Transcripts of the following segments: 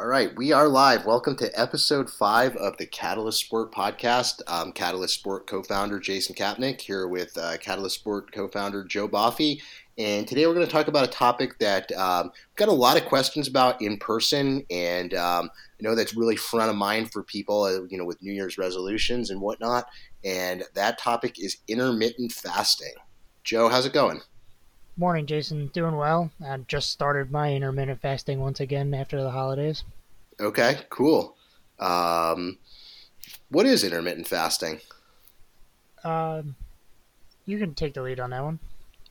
All right, we are live. Welcome to episode five of the Catalyst Sport podcast. I'm Catalyst Sport co founder Jason Kapnick here with uh, Catalyst Sport co founder Joe Boffey. And today we're going to talk about a topic that um, we've got a lot of questions about in person. And um, I know that's really front of mind for people, uh, you know, with New Year's resolutions and whatnot. And that topic is intermittent fasting. Joe, how's it going? Morning, Jason. Doing well. I just started my intermittent fasting once again after the holidays. Okay, cool. Um, what is intermittent fasting? Um, you can take the lead on that one.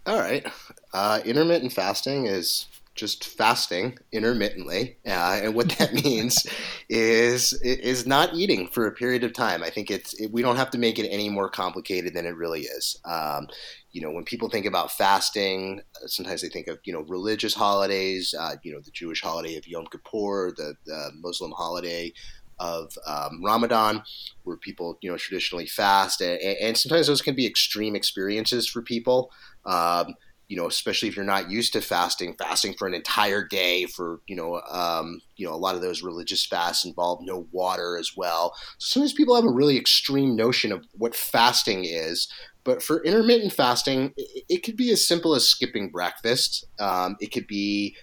All right. Uh, intermittent fasting is just fasting intermittently, uh, and what that means is is not eating for a period of time. I think it's it, we don't have to make it any more complicated than it really is. Um, you know, when people think about fasting, sometimes they think of you know religious holidays. Uh, you know, the Jewish holiday of Yom Kippur, the, the Muslim holiday of um, Ramadan, where people you know traditionally fast, and, and, sometimes those can be extreme experiences for people. Um, you know, especially if you're not used to fasting, fasting for an entire day for, you know, um, you know, a lot of those religious fasts involve no water as well. So sometimes people have a really extreme notion of what fasting is. But for intermittent fasting, it, it could be as simple as skipping breakfast. Um, it could be,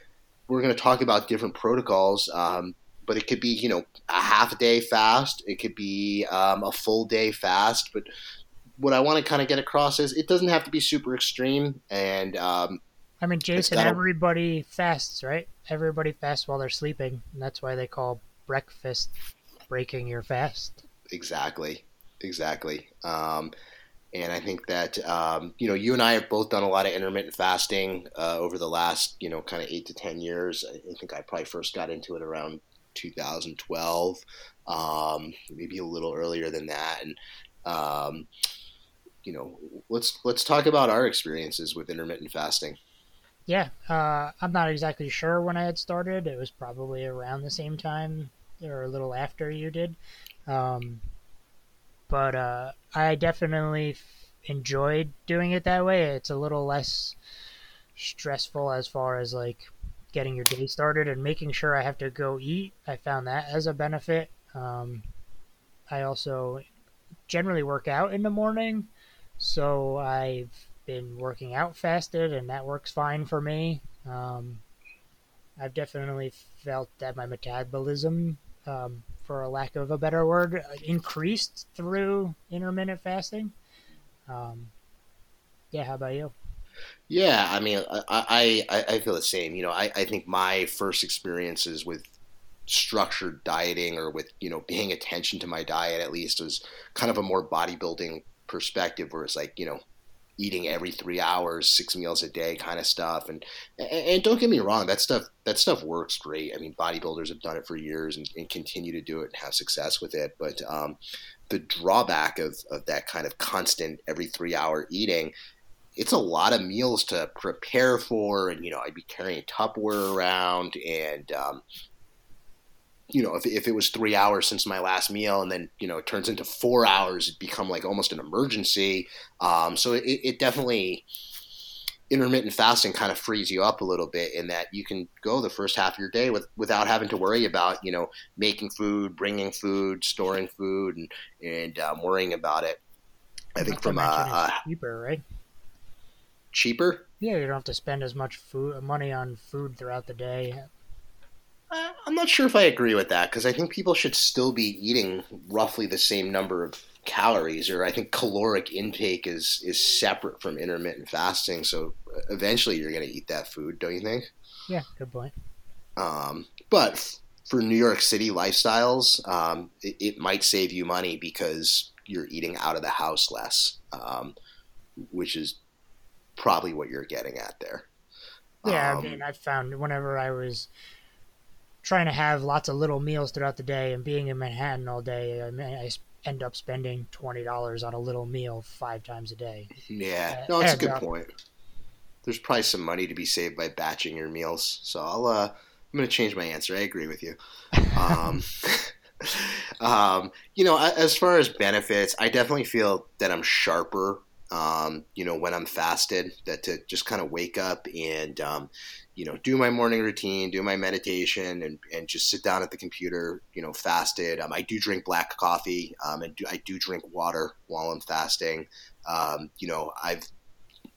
we're going to talk about different protocols, um, but it could be, you know, a half day fast. It could be um, a full day fast. But what I want to kind of get across is it doesn't have to be super extreme. And um, I mean, Jason, gotta... everybody fasts, right? Everybody fasts while they're sleeping, and that's why they call breakfast breaking your fast. Exactly, exactly. Um, and I think that um, you know you and I have both done a lot of intermittent fasting uh, over the last you know kind of eight to ten years. I think I probably first got into it around 2012, um, maybe a little earlier than that, and um, you know, let's let's talk about our experiences with intermittent fasting. Yeah, uh, I'm not exactly sure when I had started. It was probably around the same time or a little after you did. Um, but uh, I definitely f- enjoyed doing it that way. It's a little less stressful as far as like getting your day started and making sure I have to go eat. I found that as a benefit. Um, I also generally work out in the morning, so I've been working out fasted, and that works fine for me. Um, I've definitely felt that my metabolism, um, for a lack of a better word, increased through intermittent fasting. Um, yeah, how about you? Yeah, I mean, I, I, I feel the same. You know, I, I think my first experiences with structured dieting or with, you know, paying attention to my diet at least was kind of a more bodybuilding perspective where it's like you know eating every three hours, six meals a day, kind of stuff. And, and don't get me wrong, that stuff that stuff works great. I mean, bodybuilders have done it for years and, and continue to do it and have success with it. But um, the drawback of, of that kind of constant every three hour eating, it's a lot of meals to prepare for, and you know, I'd be carrying Tupperware around, and um, you know, if, if it was three hours since my last meal and then, you know, it turns into four hours, it become like almost an emergency. Um, so it, it, definitely, intermittent fasting kind of frees you up a little bit in that you can go the first half of your day with, without having to worry about, you know, making food, bringing food, storing food, and, and um, worrying about it. I think from a, a cheaper, right? Cheaper? Yeah, you don't have to spend as much food money on food throughout the day. Uh, I'm not sure if I agree with that because I think people should still be eating roughly the same number of calories, or I think caloric intake is is separate from intermittent fasting. So eventually, you're going to eat that food, don't you think? Yeah, good point. Um, but for New York City lifestyles, um, it, it, might save you money because you're eating out of the house less, um, which is probably what you're getting at there. Yeah, I um, mean, I found whenever I was trying to have lots of little meals throughout the day and being in Manhattan all day, I, mean, I end up spending twenty dollars on a little meal five times a day. Yeah, uh, no, it's a good up. point. There's probably some money to be saved by batching your meals. So I'll uh, I'm going to change my answer. I agree with you. Um, um, you know, as far as benefits, I definitely feel that I'm sharper. Um, you know, when I'm fasted, that to just kind of wake up and um, you know, do my morning routine, do my meditation, and, and just sit down at the computer, you know, fasted. Um, I do drink black coffee, um, and do, I do drink water while I'm fasting. Um, you know, I've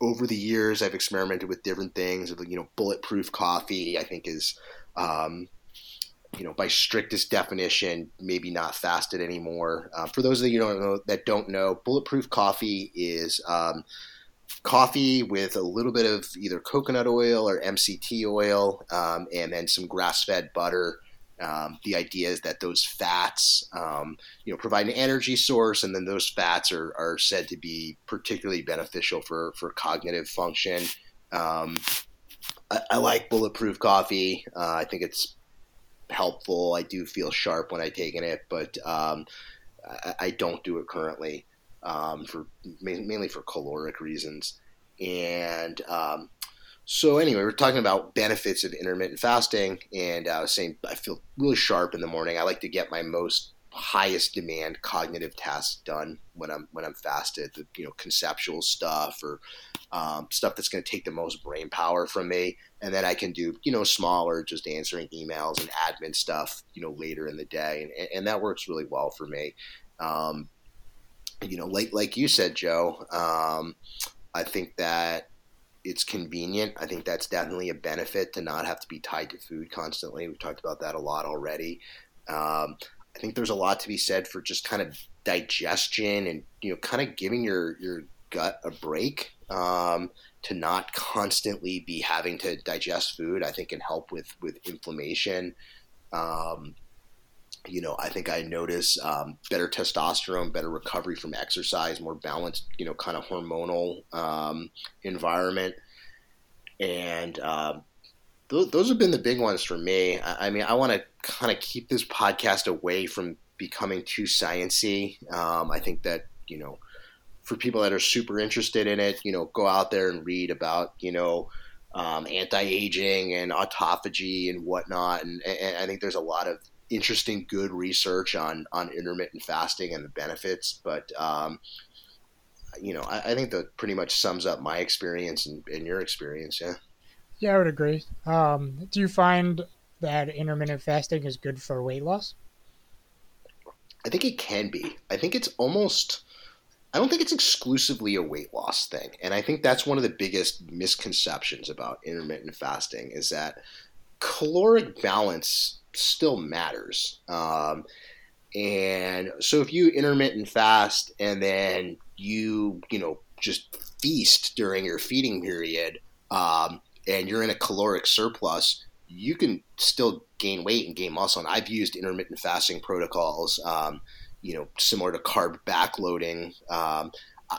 over the years I've experimented with different things. You know, bulletproof coffee I think is, um, you know, by strictest definition, maybe not fasted anymore. Uh, for those of you don't know that don't know, bulletproof coffee is um, coffee with a little bit of either coconut oil or MCT oil, um, and then some grass-fed butter. Um, the idea is that those fats, um, you know, provide an energy source, and then those fats are, are said to be particularly beneficial for for cognitive function. Um, I, I, like bulletproof coffee. Uh, I think it's helpful. I do feel sharp when I take it, but um, I, I, don't do it currently um, for mainly for caloric reasons. And um, so, anyway, we're talking about benefits of intermittent fasting, and I was saying I feel really sharp in the morning. I like to get my most highest demand cognitive tasks done when I'm when I'm fasted. The you know conceptual stuff or um, stuff that's going to take the most brain power from me, and then I can do you know smaller, just answering emails and admin stuff you know later in the day, and, and that works really well for me. Um, you know, like like you said, Joe, um, I think that it's convenient. I think that's definitely a benefit to not have to be tied to food constantly. We've talked about that a lot already. Um, I think there's a lot to be said for just kind of digestion and you know, kind of giving your your gut a break um, to not constantly be having to digest food. I think can help with with inflammation. Um, you know, I think I notice um, better testosterone, better recovery from exercise, more balanced, you know, kind of hormonal um, environment. And uh, th- those have been the big ones for me. I, I mean, I want to kind of keep this podcast away from becoming too sciency. Um, I think that, you know, for people that are super interested in it, you know, go out there and read about, you know, um, anti-aging and autophagy and whatnot. And, and I think there's a lot of interesting, good research on on intermittent fasting and the benefits. But um, you know, I, I, think that pretty much sums up my experience and, and your experience. Yeah. Yeah, I would agree. Um, do you find that intermittent fasting is good for weight loss? I think it can be. I think it's almost. I don't think it's exclusively a weight loss thing, and I think that's one of the biggest misconceptions about intermittent fasting is that caloric balance still matters. Um, and so if you intermittent fast and then you, you know, just feast during your feeding period, um, and you're in a caloric surplus, you can still gain weight and gain muscle. And I've used intermittent fasting protocols, um, you know, similar to carb backloading. Um,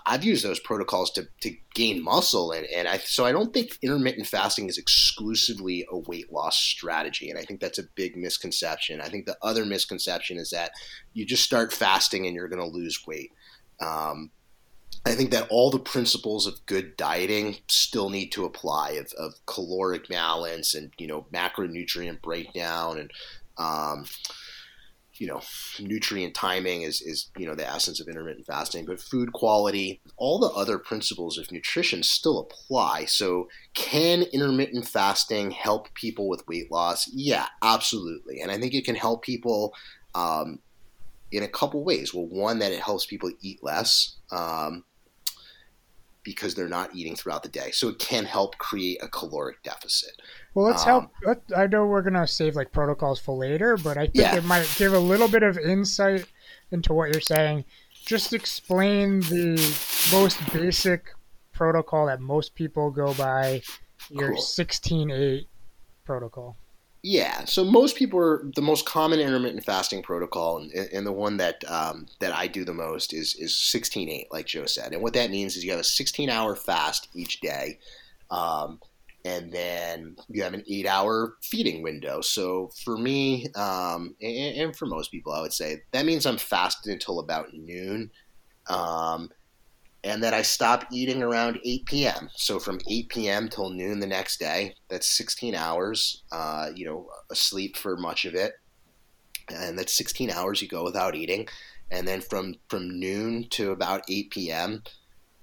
I've used those protocols to, to gain muscle, and, and I so I don't think intermittent fasting is exclusively a weight loss strategy, and I think that's a big misconception. I think the other misconception is that you just start fasting and you're going to lose weight. Um, I think that all the principles of good dieting still need to apply of, of caloric balance and you know macronutrient breakdown and um, you know, nutrient timing is, is, you know, the essence of intermittent fasting, but food quality, all the other principles of nutrition still apply. So, can intermittent fasting help people with weight loss? Yeah, absolutely. And I think it can help people um, in a couple ways. Well, one, that it helps people eat less. Um, because they're not eating throughout the day. So it can help create a caloric deficit. Well, let's um, help. I know we're going to save like protocols for later, but I think yeah. it might give a little bit of insight into what you're saying. Just explain the most basic protocol that most people go by, your cool. 16-8 protocol. Yeah, so most people are the most common intermittent fasting protocol, and, and the one that um, that I do the most is is sixteen eight, like Joe said. And what that means is you have a sixteen hour fast each day, um, and then you have an eight hour feeding window. So for me, um, and, and, for most people, I would say that means I'm fasting until about noon. Um, and then I stop eating around 8 p.m. So from 8 p.m. till noon the next day, that's 16 hours. Uh, you know, asleep for much of it, and that's 16 hours you go without eating. And then from from noon to about 8 p.m.,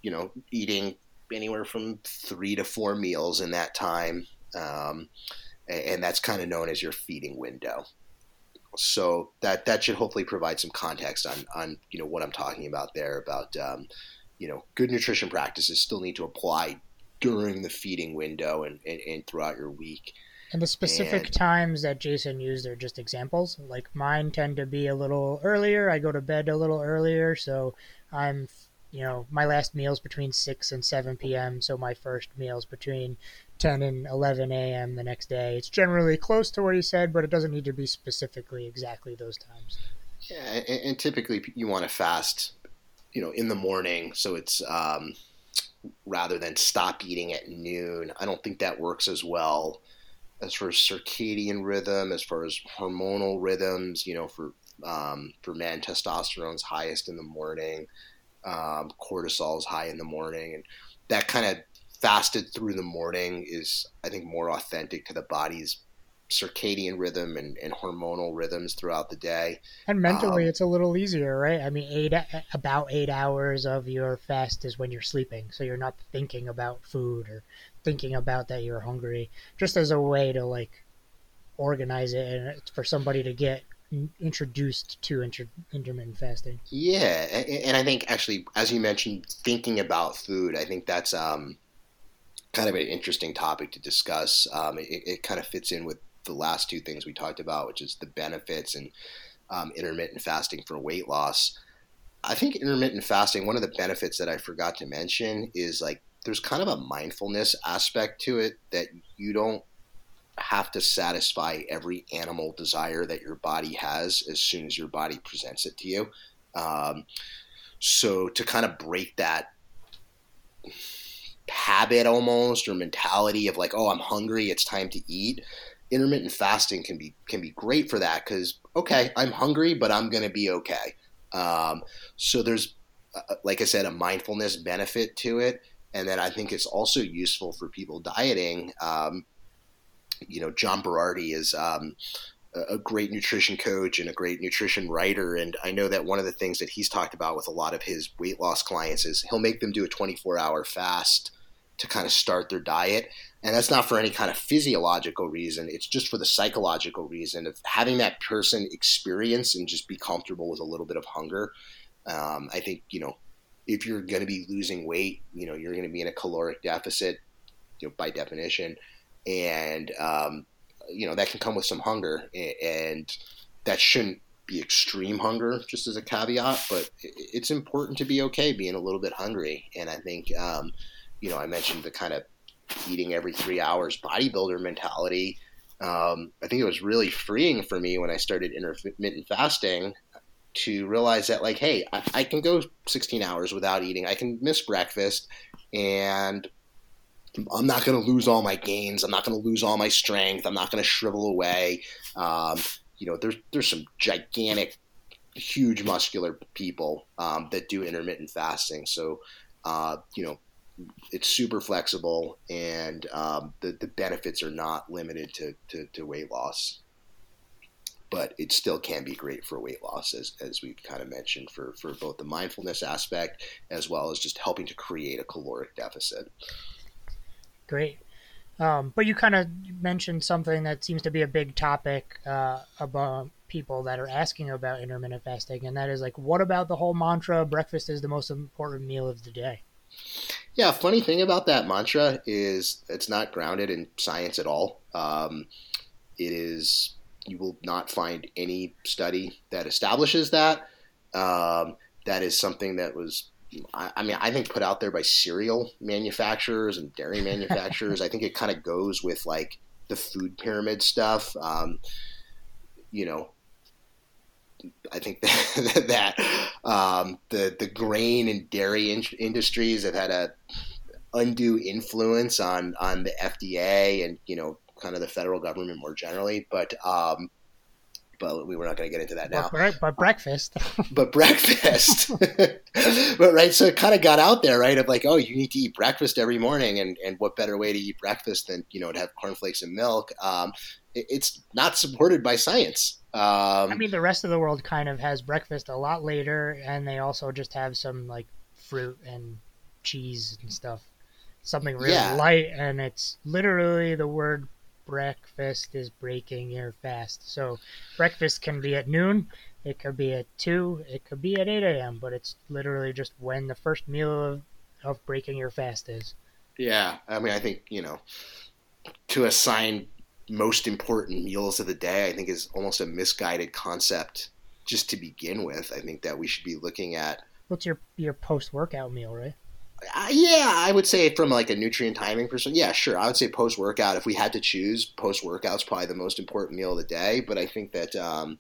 you know, eating anywhere from three to four meals in that time. um, and that's kind of known as your feeding window. So that that should hopefully provide some context on on you know what I'm talking about there about um, you know good nutrition practices still need to apply during the feeding window and, and, and throughout your week. And the specific and, times that Jason used are just examples. Like mine tend to be a little earlier. I go to bed a little earlier, so I'm, you know, my last meal's between 6 and 7 p.m., so my first meal's between 10 and 11 a.m. the next day. It's generally close to what he said, but it doesn't need to be specifically exactly those times. Yeah, and, and typically you want to fast, you know, in the morning, so it's um, rather than stop eating at noon. I don't think that works as well as far as circadian rhythm, as far as hormonal rhythms. You know, for um, for men, testosterone's highest in the morning, um, cortisol is high in the morning, and that kind of fasted through the morning is, I think, more authentic to the body's circadian rhythm and, and hormonal rhythms throughout the day. And mentally, um, it's a little easier, right? I mean, eight about eight hours of your fast is when you're sleeping, so you're not thinking about food or thinking about that you're hungry. Just as a way to like organize it and for somebody to get introduced to inter- intermittent fasting. Yeah, and, I think actually, as you mentioned, thinking about food, I think that's um, kind of an interesting topic to discuss. Um, it, it, kind of fits in with the last two things we talked about, which is the benefits and um, intermittent fasting for weight loss. I think intermittent fasting, one of the benefits that I forgot to mention is like there's kind of a mindfulness aspect to it that you don't have to satisfy every animal desire that your body has as soon as your body presents it to you. Um, so to kind of break that habit almost or mentality of like, oh, I'm hungry, it's time to eat intermittent fasting can be can be great for that because okay, I'm hungry, but I'm going to be okay. Um, so there's, uh, uh, like I said, a mindfulness benefit to it, and then I think it's also useful for people dieting. Um, you know, John Berardi is um, a great nutrition coach and a great nutrition writer, and I know that one of the things that he's talked about with a lot of his weight loss clients is he'll make them do a 24 hour fast to kind of start their diet. And that's not for any kind of physiological reason. It's just for the psychological reason of having that person experience and just be comfortable with a little bit of hunger. Um, I think, you know, if you're going to be losing weight, you know, you're going to be in a caloric deficit, you know, by definition. And, um, you know, that can come with some hunger. And that shouldn't be extreme hunger, just as a caveat, but it's important to be okay being a little bit hungry. And I think, um, you know, I mentioned the kind of eating every three hours bodybuilder mentality. Um, I think it was really freeing for me when I started intermittent fasting to realize that, like, hey, I, I can go 16 hours without eating. I can miss breakfast, and I'm not going to lose all my gains. I'm not going to lose all my strength. I'm not going to shrivel away. Um, you know, there's there's some gigantic, huge muscular people um, that do intermittent fasting. So, uh, you know, it's super flexible, and um, the the benefits are not limited to, to, to, weight loss. But it still can be great for weight loss, as, as we've kind of mentioned, for, for both the mindfulness aspect as well as just helping to create a caloric deficit. Great. Um, but you kind of mentioned something that seems to be a big topic uh, about people that are asking about intermittent fasting, and that is like, what about the whole mantra breakfast is the most important meal of the day? Yeah, funny thing about that mantra is it's not grounded in science at all. Um, it is you will not find any study that establishes that. Um, that is something that was, I, mean, I think put out there by cereal manufacturers and dairy manufacturers. I think it kind of goes with like the food pyramid stuff. Um, you know, I think that, that um, the the grain and dairy in- industries have had a undue influence on on the FDA and you know kind of the federal government more generally. But um, but we were not going to get into that now. But, but breakfast. but breakfast. but right, so it kind of got out there, right? Of like, oh, you need to eat breakfast every morning, and and what better way to eat breakfast than you know to have cornflakes and milk? Um, it, it's not supported by science. Um, I mean, the rest of the world kind of has breakfast a lot later, and they also just have some like fruit and cheese and stuff. something really Yeah. light, and it's literally the word breakfast is breaking your fast. So breakfast can be at noon, it could be at two, it could be at eight a.m., but it's literally just when the first meal of, of breaking your fast is. Yeah, I mean, I think you know, to assign most important meals of the day, I think is almost a misguided concept. Just to begin with, I think that we should be looking at. What's your your post workout meal, right? Uh, yeah, I would say from like a nutrient timing perspective. Yeah, sure. I would say post workout. If we had to choose, post workout's probably the most important meal of the day. But I think that um,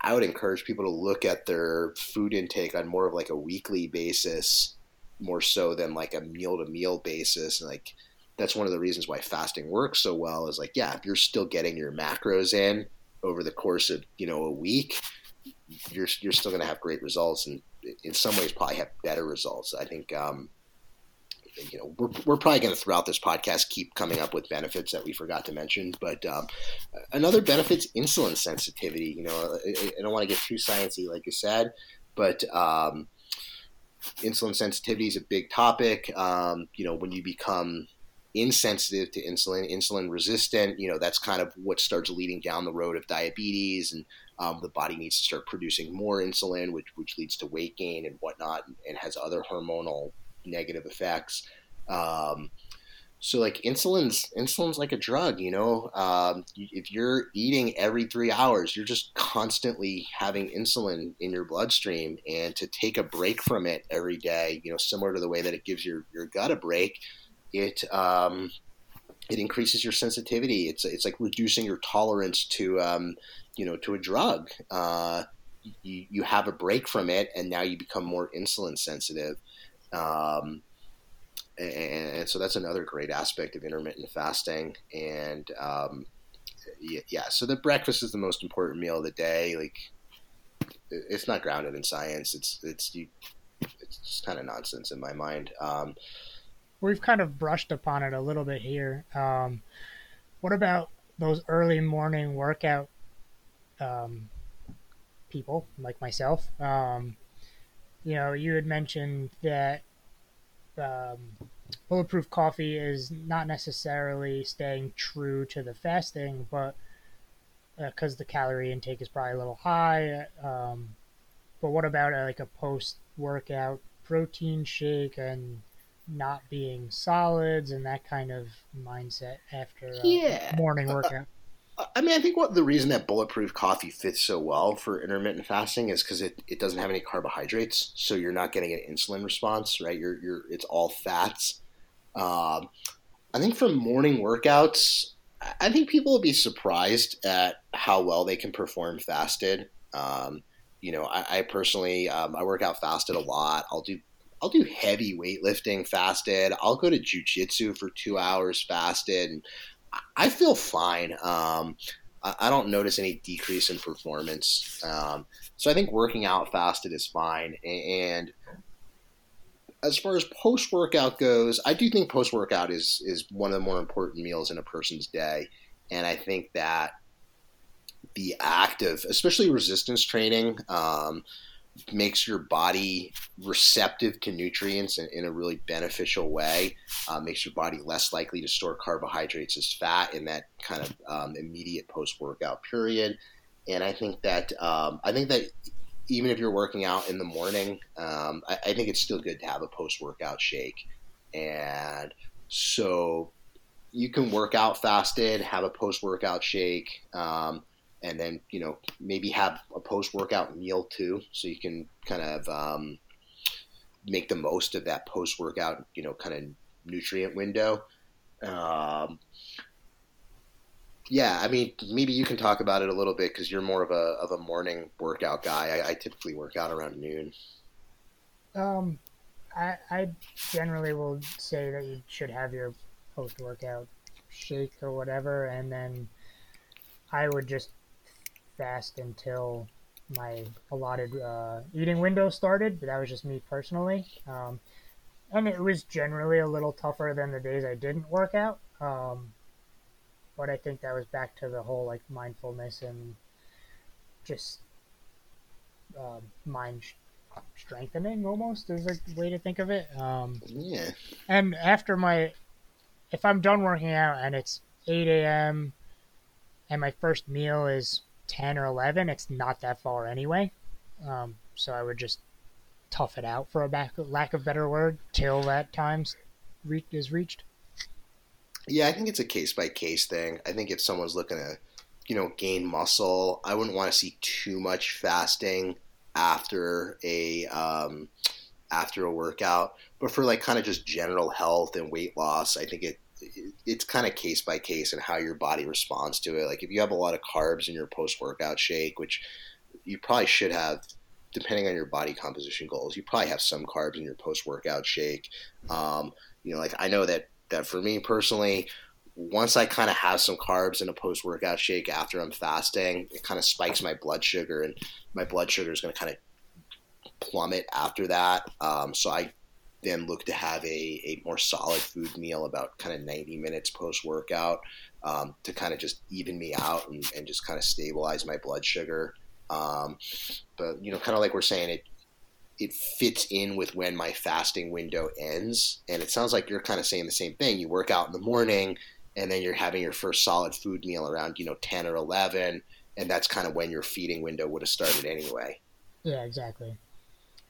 I would encourage people to look at their food intake on more of like a weekly basis, more so than like a meal to meal basis. And like that's one of the reasons why fasting works so well. Is like, yeah, if you're still getting your macros in over the course of you know a week, you're you're still going to have great results, and in some ways probably have better results. I think. Um, you know, we're, we're probably going to throughout this podcast keep coming up with benefits that we forgot to mention. But um, another benefit's insulin sensitivity. You know, I, I don't want to get too sciencey, like you said, but um, insulin sensitivity is a big topic. Um, you know, when you become insensitive to insulin, insulin resistant, you know, that's kind of what starts leading down the road of diabetes and um, the body needs to start producing more insulin, which, which leads to weight gain and whatnot and, has other hormonal negative effects. Um, so like insulin's insulin's like a drug, you know. Um, if you're eating every three hours, you're just constantly having insulin in your bloodstream, and to take a break from it every day, you know, similar to the way that it gives your your gut a break, it um, it increases your sensitivity. It's it's like reducing your tolerance to um, you know to a drug. Uh, you you have a break from it, and now you become more insulin sensitive. Um, and, and, so that's another great aspect of intermittent fasting. And um, yeah, so the breakfast is the most important meal of the day. Like, it's not grounded in science. It's it's you, it's kind of nonsense in my mind. Um, We've kind of brushed upon it a little bit here. Um, what about those early morning workout um, people like myself? Um, you know, you had mentioned that um, bulletproof coffee is not necessarily staying true to the fasting, but because uh, the calorie intake is probably a little high. Um, but what about uh, like a post-workout protein shake and not being solids and that kind of mindset after a yeah. morning workout? I mean, I think what the reason that bulletproof coffee fits so well for intermittent fasting is because it, it doesn't have any carbohydrates, so you're not getting an insulin response, right? You're you're it's all fats. Um, I think for morning workouts, I think people will be surprised at how well they can perform fasted. Um, you know, I, I personally um, I work out fasted a lot. I'll do I'll do heavy weightlifting fasted. I'll go to jujitsu for two hours fasted. And I feel fine. Um, I, I, don't notice any decrease in performance. Um, so I think working out fasted is fine. And as far as post workout goes, I do think post workout is is one of the more important meals in a person's day. And I think that the act of, especially resistance training, um, makes your body receptive to nutrients in, in a really beneficial way. Uh, makes your body less likely to store carbohydrates as fat in that kind of um, immediate post workout period. And I think that um, I think that even if you're working out in the morning, um, I, I, think it's still good to have a post workout shake. And so you can work out fasted, have a post workout shake. Um, and then you know maybe have a post workout meal too, so you can kind of um, make the most of that post workout you know kind of nutrient window. Um, yeah, I mean, maybe you can talk about it a little bit because you're more of a of a morning workout guy. I, I typically work out around noon. Um, I I generally will say that you should have your post workout shake or whatever, and then I would just fast until my allotted uh, eating window started, but that was just me personally. Um, and it was generally a little tougher than the days I didn't work out. Um, but I think that was back to the whole like mindfulness and just uh, mind strengthening almost is a way to think of it. Um, Yeah. and after my, if I'm done working out and it's 8 a.m. and my first meal is 10 or 11, it's not that far anyway. Um, so I would just tough it out for a back, lack of better word till that time re- is reached. Yeah, I think it's a case by case thing. I think if someone's looking to, you know, gain muscle, I wouldn't want to see too much fasting after a um, after a workout. But for like kind of just general health and weight loss, I think it, it it's kind of case by case and how your body responds to it. Like if you have a lot of carbs in your post workout shake, which you probably should have. Depending on your body composition goals, you probably have some carbs in your post workout shake. Um, you know, like I know that that for me personally, once I kind of have some carbs in a post workout shake after I'm fasting, it kind of spikes my blood sugar, and my blood sugar is going to kind of plummet after that. Um, so I then look to have a, a more solid food meal about kind of 90 minutes post workout um, to kind of just even me out and, and just kind of stabilize my blood sugar. Um, but you know, kind of like we're saying, it it fits in with when my fasting window ends. And it sounds like you're kind of saying the same thing. You work out in the morning, and then you're having your first solid food meal around you know 10 or 11, and that's kind of when your feeding window would have started anyway. Yeah, exactly.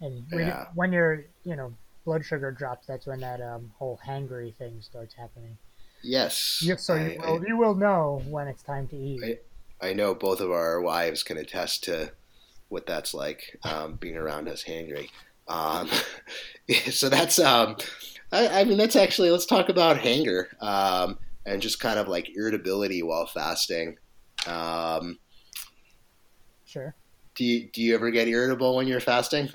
And when, Yeah. when your you know blood sugar drops, that's when that um, whole hangry thing starts happening. Yes. You, so I- you, will, you will know when it's time to eat. I- I know both of our wives can attest to what that's like, um, being around us hangry. Um, so that's, um, I, I mean, that's actually, let's talk about hanger um, and just kind of like irritability while fasting. Um, sure. do, you, do you ever get irritable when you're fasting?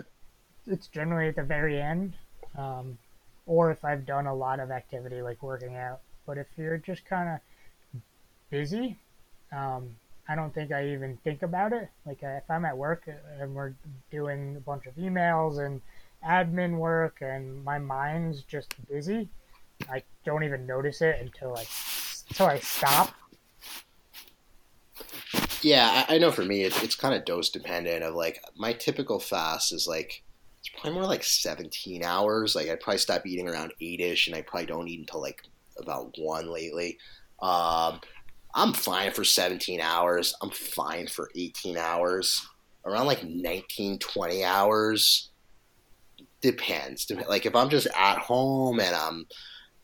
It's generally at the very end, um, or if I've done a lot of activity like working out. But if you're just kind of busy, um, I don't think I even think about it. Like uh, if I'm at work and we're doing a bunch of emails and admin work, and my mind's just busy, I don't even notice it until I until I stop. Yeah, I, know for me, it's, kind of dose dependent. Of like my typical fast is like probably more like 17 hours. Like I probably stop eating around eight ish, and I probably don't eat until like about one lately. Um, I'm fine for 17 hours. I'm fine for 18 hours. Around like 19, 20 hours depends. Like if I'm just at home and I'm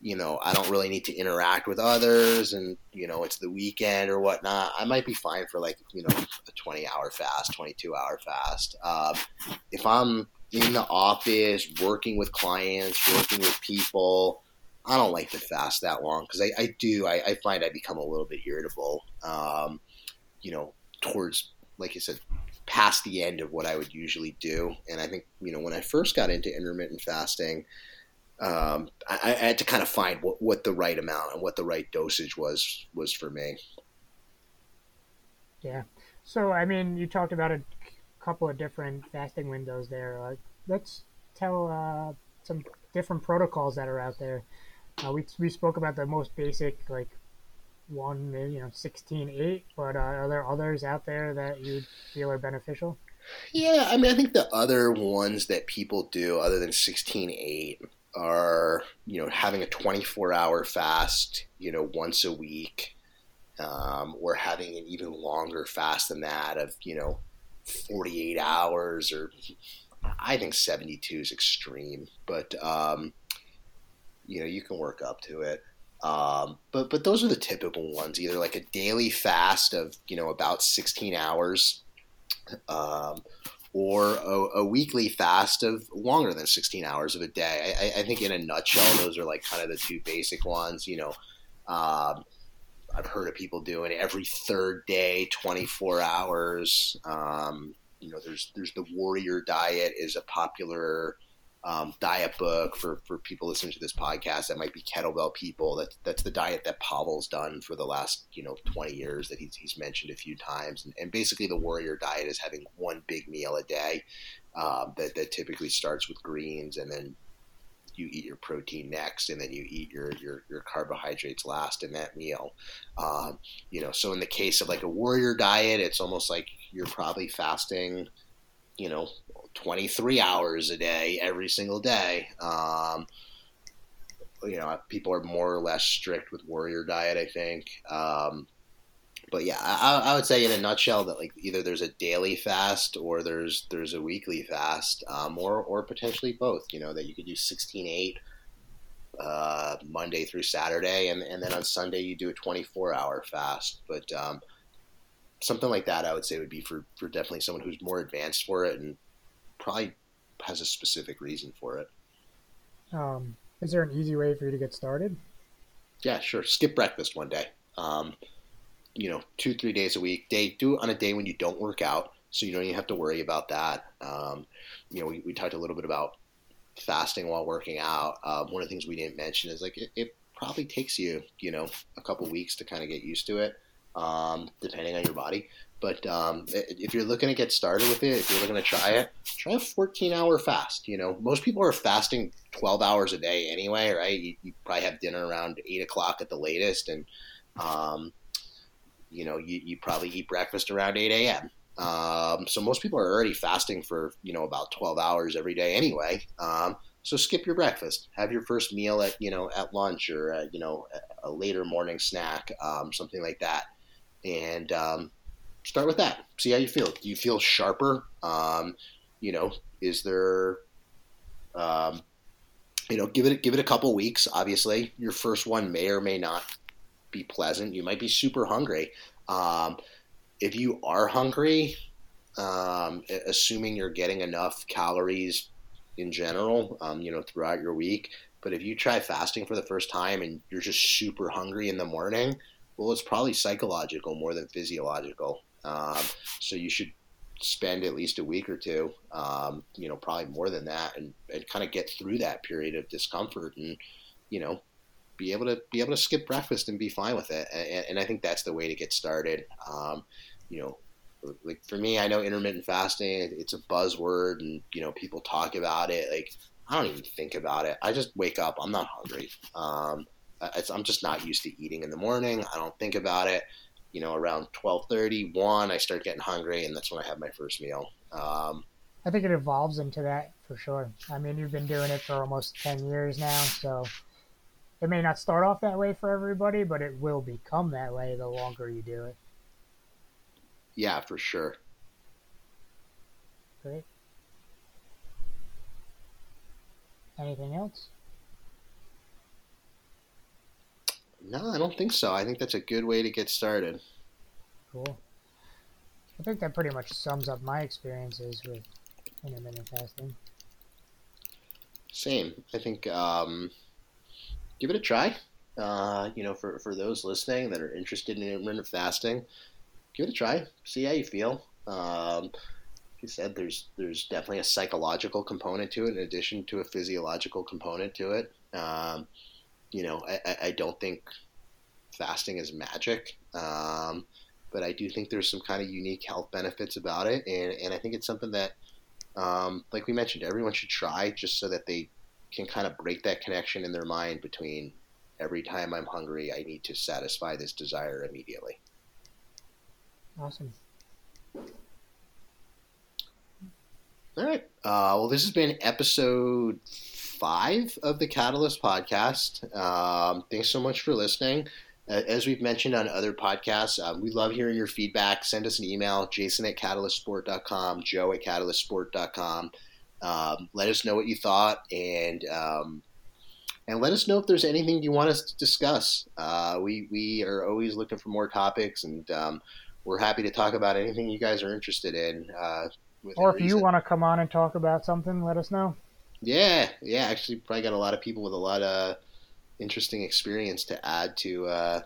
you know, I don't really need to interact with others and, you know, it's the weekend or whatnot, I might be fine for like, you know, a 20 hour fast, 22 hour fast. Um, if I'm in the office, working with clients, working with people, I don't like to fast that long because I, I do, I, I find I become a little bit irritable, um, you know, towards, like I said, past the end of what I would usually do. And I think, you know, when I first got into intermittent fasting, um, I, I had to kind of find what, what the right amount and what the right dosage was was for me. Yeah. So I mean, you talked about a couple of different fasting windows there. Uh, let's tell uh, some different protocols that are out there. Uh, we we spoke about the most basic, like one, you know, sixteen eight. But uh, are there others out there that you feel are beneficial? Yeah, I mean, I think the other ones that people do, other than sixteen eight, are you know having a twenty four hour fast, you know, once a week, um, or having an even longer fast than that of you know forty eight hours, or I think seventy two is extreme, but um, you know you can work up to it. Um, but but those are the typical ones, either like a daily fast of you know about sixteen hours um, or a, a weekly fast of longer than 16 hours of a day. I, I- I think, in a nutshell, those are like kind of the two basic ones. You know, um, I've heard of people doing every third day, 24 hours. Um, you know, there's there's the Warrior Diet is a popular um, diet book for, for people listening to this podcast that might be kettlebell people. That's that's the diet that Pavel's done for the last you know 20 years that he's, he's mentioned a few times. And, and basically, the Warrior Diet is having one big meal a day um, that that typically starts with greens, and then you eat your protein next, and then you eat your your, your carbohydrates last in that meal. Um, you know, so in the case of like a Warrior Diet, it's almost like you're probably fasting, you know, 23 hours a day every single day. Um, you know, people are more or less strict with warrior diet, I think. Um, but yeah, I, I, would say in a nutshell that like either there's a daily fast or there's there's a weekly fast, um, or or potentially both. You know that you could do 16-8 uh, Monday through Saturday, and and then on Sunday you do a 24 hour fast. But um, something like that, I would say would be for for definitely someone who's more advanced for it and probably has a specific reason for it. Um, is there an easy way for you to get started? Yeah, sure. Skip breakfast one day. Um, you know, two, three days a week. Day do it on a day when you don't work out, so you don't even have to worry about that. Um, you know, we, we talked a little bit about fasting while working out. Uh, one of the things we didn't mention is like it, it probably takes you, you know, a couple weeks to kind of get used to it, um, depending on your body. But um, if you're looking to get started with it, if you're looking to try it, try a 14 hour fast. You know, most people are fasting 12 hours a day anyway, right? You, you probably have dinner around 8 o'clock at the latest. And, um, you know, you, you probably eat breakfast around 8 a.m. Um, so most people are already fasting for, you know, about 12 hours every day anyway. Um, so skip your breakfast, have your first meal at, you know, at lunch or, uh, you know, a later morning snack, um, something like that. And um, start with that. See how you feel. Do you feel sharper? Um, you know, is there, um, you know, give it give it a couple weeks. Obviously, your first one may or may not be pleasant. You might be super hungry. Um, if you are hungry, um, assuming you're getting enough calories in general, um, you know, throughout your week. But if you try fasting for the first time and you're just super hungry in the morning, well, it's probably psychological more than physiological. Um, so you should spend at least a week or two, um, you know, probably more than that, and, and kind of get through that period of discomfort and, you know, be able to be able to skip breakfast and be fine with it. And, and I think that's the way to get started. Um, you know, like for me, I know intermittent fasting, it's a buzzword and, you know, people talk about it. Like, I don't even think about it. I just wake up. I'm not hungry. Um, I'm just not used to eating in the morning. I don't think about it. You know, around 12:30, 1, I start getting hungry, and that's when I have my first meal. Um, I think it evolves into that for sure. I mean, you've been doing it for almost 10 years now, so it may not start off that way for everybody, but it will become that way the longer you do it. Yeah, for sure. Great. Anything else? No, I don't think so. I think that's a good way to get started. Cool. I think that pretty much sums up my experiences with intermittent fasting. Same. I think um, give it a try. Uh, you know, for, for those listening that are interested in intermittent fasting, give it a try. See how you feel. Um, like you said, there's there's definitely a psychological component to it in addition to a physiological component to it. Um, you know, I, I, don't think fasting is magic, um, but I do think there's some kind of unique health benefits about it, and, and I think it's something that, um, like we mentioned, everyone should try just so that they can kind of break that connection in their mind between every time I'm hungry, I need to satisfy this desire immediately. Awesome. All right. Uh, well, this has been episode five of the Catalyst podcast. Um, thanks so much for listening. As we've mentioned on other podcasts, um, we love hearing your feedback. Send us an email, jason at catalystsport.com, joe at catalystsport.com. Um, let us know what you thought, and um, and let us know if there's anything you want us to discuss. Uh, we we are always looking for more topics, and um, we're happy to talk about anything you guys are interested in. Uh, or if reason. you want to come on and talk about something, let us know. Yeah, yeah. Actually, probably got a lot of people with a lot of interesting experience to add to uh,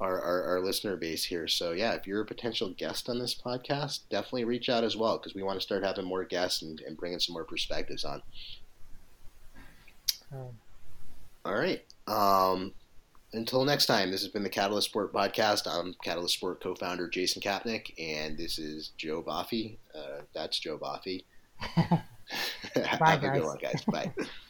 our, our, our, listener base here. So yeah, if you're a potential guest on this podcast, definitely reach out as well because we want to start having more guests and, and bringing some more perspectives on. Um, All right. Um, until next time, this has been the Catalyst Sport podcast. I'm Catalyst Sport co-founder Jason Kapnick, and this is Joe Boffy. Uh, that's Joe Boffy. Bye, Have guys. a good one, guys. Bye.